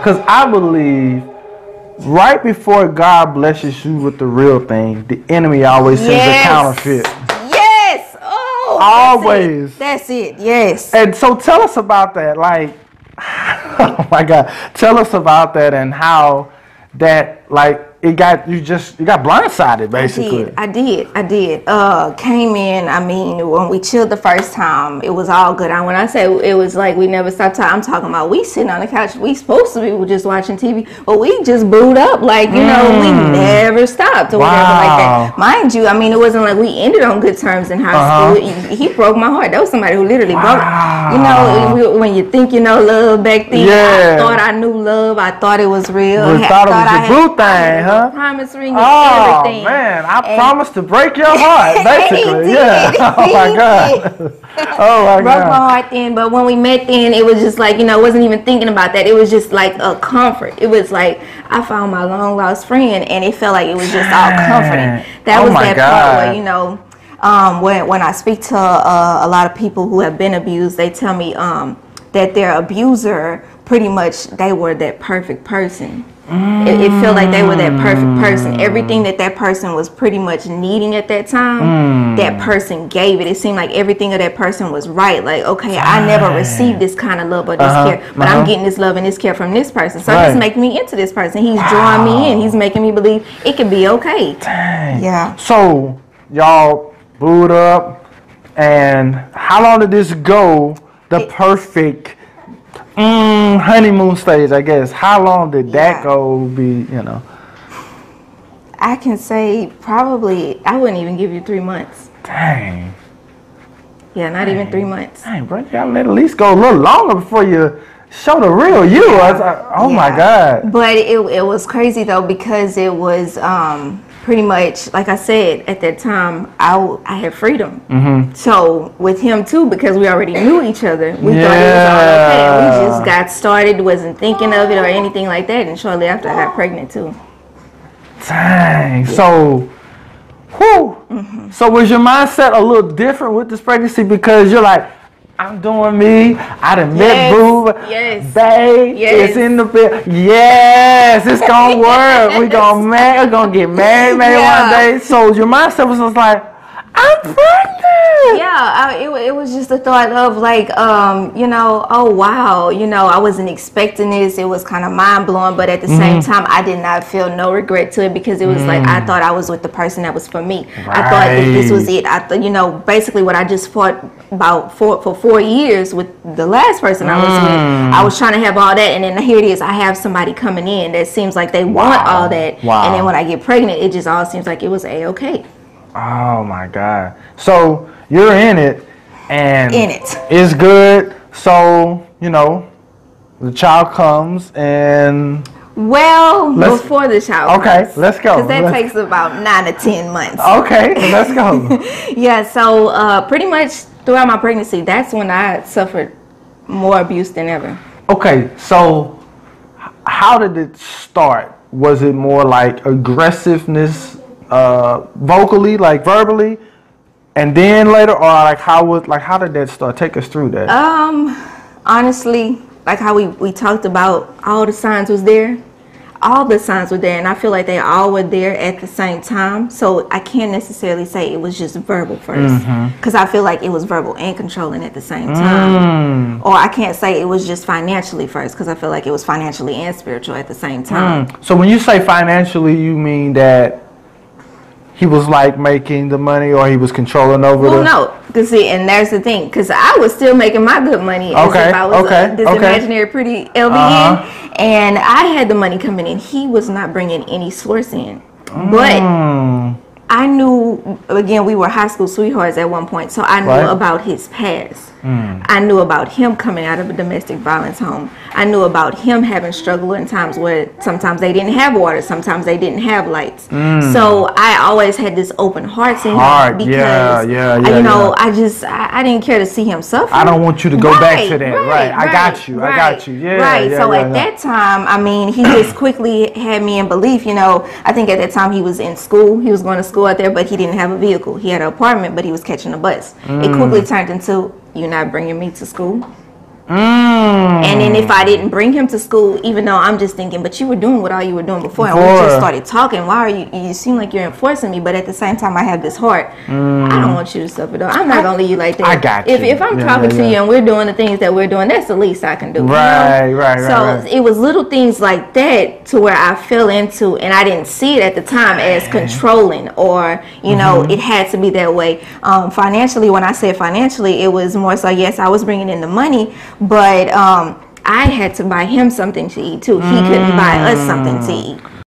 Because I believe right before God blesses you with the real thing, the enemy always sends Yes. a counterfeit. Yes. Oh. Always. That's it. That's it. Yes. And so tell us about that. Like, oh my God, tell us about that and how that like it got you just you got blindsided basically. I did. I did. I did. Uh, came in. I mean, when we chilled the first time, it was all good. I when I say it was like we never stopped talking, I'm talking about we sitting on the couch. We supposed to be just watching TV, but we just booed up. Like you know, we never stopped or whatever like that. Mm. Mind you, I mean, it wasn't like we ended on good terms in high Uh-huh. school. He, he broke my heart. That was somebody who literally Wow. broke. You know, when you think you know love back then, Yeah. I thought I knew love. I thought it was real. You I thought it was I your boo thing, huh? Promise ring and Oh everything. Oh, man, I And- promised to break your heart, basically. He yeah. Oh my God. oh my broke my God. heart then but when we met then it was just like you know I wasn't even thinking about that it was just like a comfort it was like I found my long lost friend and it felt like it was just all comforting that Oh was my that God. part where you know um, when, when I speak to uh, a lot of people who have been abused they tell me um, that their abuser pretty much they were that perfect person it, it felt like they were that perfect person. Everything that that person was pretty much needing at that time, that person gave it. It seemed like everything of that person was right. Like, okay, I never received this kind of love or this Uh-huh, care, but uh-huh. I'm getting this love and this care from this person. So Right. this making me into this person. He's drawing me in. He's making me believe it can be okay. Dang. Yeah. So y'all booed up, and how long did this go? The perfect mm, honeymoon stage, I guess. How long did that go? Be you know. I can say probably I wouldn't even give you three months. Dang. Yeah, not even three months. Dang, bro, gotta let at least go a little longer before you show the real you. I was like, oh my God. But it, it was crazy though because it was um, pretty much like I said at that time I, w- I had freedom. Mm-hmm. So with him too because we already knew each other, we thought it was all okay. Yeah. we just got started, wasn't thinking of it or anything like that. And shortly after I got pregnant too. Dang. So, whew. Mm-hmm. So was your mindset a little different with this pregnancy because you're like, I'm doing me. I done met Yes, Boo. yes, Babe, yes. it's in the bed. Yes, it's gonna work. We gonna marry. We gonna get married maybe Yeah. one day. So your mindset was just like, I'm pregnant. Yeah, I, it, it was just a thought of like, um, you know, oh wow, you know, I wasn't expecting this. It was kind of mind blowing, but at the same Mm-hmm. time, I did not feel no regret to it because it was like Mm. I thought I was with the person that was for me. I thought that this was it. I thought, you know, basically what I just fought about for for four years with the last person I was Mm. with. I was trying to have all that, and then here it is. I have somebody coming in that seems like they want all that, Wow. and then when I get pregnant, it just all seems like it was a okay. Oh my God. So you're in it and In it. It's good. So, you know, the child comes and Well, Let's- before the child. Okay, let's go. Because that Let's- takes about nine to ten months. okay, let's go. Yeah, so uh, pretty much throughout my pregnancy, that's when I suffered more abuse than ever. Okay, so how did it start? Was it more like aggressiveness uh, vocally, like verbally, and then later, or like how was like how did that start? Take us through that. Um, honestly, like how we, we talked about, all the signs was there. All the signs were there, and I feel like they all were there at the same time. So I can't necessarily say it was just verbal first, because I feel like it was verbal and controlling at the same time. Or I can't say it was just financially first, because I feel like it was financially and spiritual at the same time. So when you say financially, you mean that he was like making the money, or he was controlling over Well, the. no, cause see, and there's the thing, cause I was still making my good money as if I was okay, a, this okay. imaginary pretty lbn Uh-huh. and I had the money coming in. He was not bringing any source in, but Hmm. I knew again we were high school sweethearts at one point, so I knew Right. about his past. Mm. I knew about him coming out of a domestic violence home. I knew about him having struggle in times where sometimes they didn't have water, sometimes they didn't have lights. Mm. So I always had this open heart him Heart, because yeah, yeah, yeah, you know. I just I, I didn't care to see him suffer. I don't want you to go back to that. Right, I got you, I got you. Yeah, right. so at that time, I mean, he just quickly had me in belief. You know, I think at that time he was in school. He was going to school out there, but he didn't have a vehicle. He had an apartment, but he was catching a bus. It Mm. quickly turned into, "You're not bringing me to school." Mm. And then if I didn't bring him to school, even though I'm just thinking, but you were doing what all you were doing before, and we just started talking. Why are you? You seem like you're enforcing me, but at the same time, I have this heart. I don't want you to suffer though. I'm not gonna leave you like that. Mm. I got If you. if I'm Yeah, talking yeah, to you and we're doing the things that we're doing, that's the least I can do. you know? Right, right, right, So right. it was little things like that to where I fell into, and I didn't see it at the time as controlling or you know Mm-hmm. it had to be that way. Um, financially, when I said financially, it was more so yes, I was bringing in the money, but um, I had to buy him something to eat too. He couldn't buy us something to eat.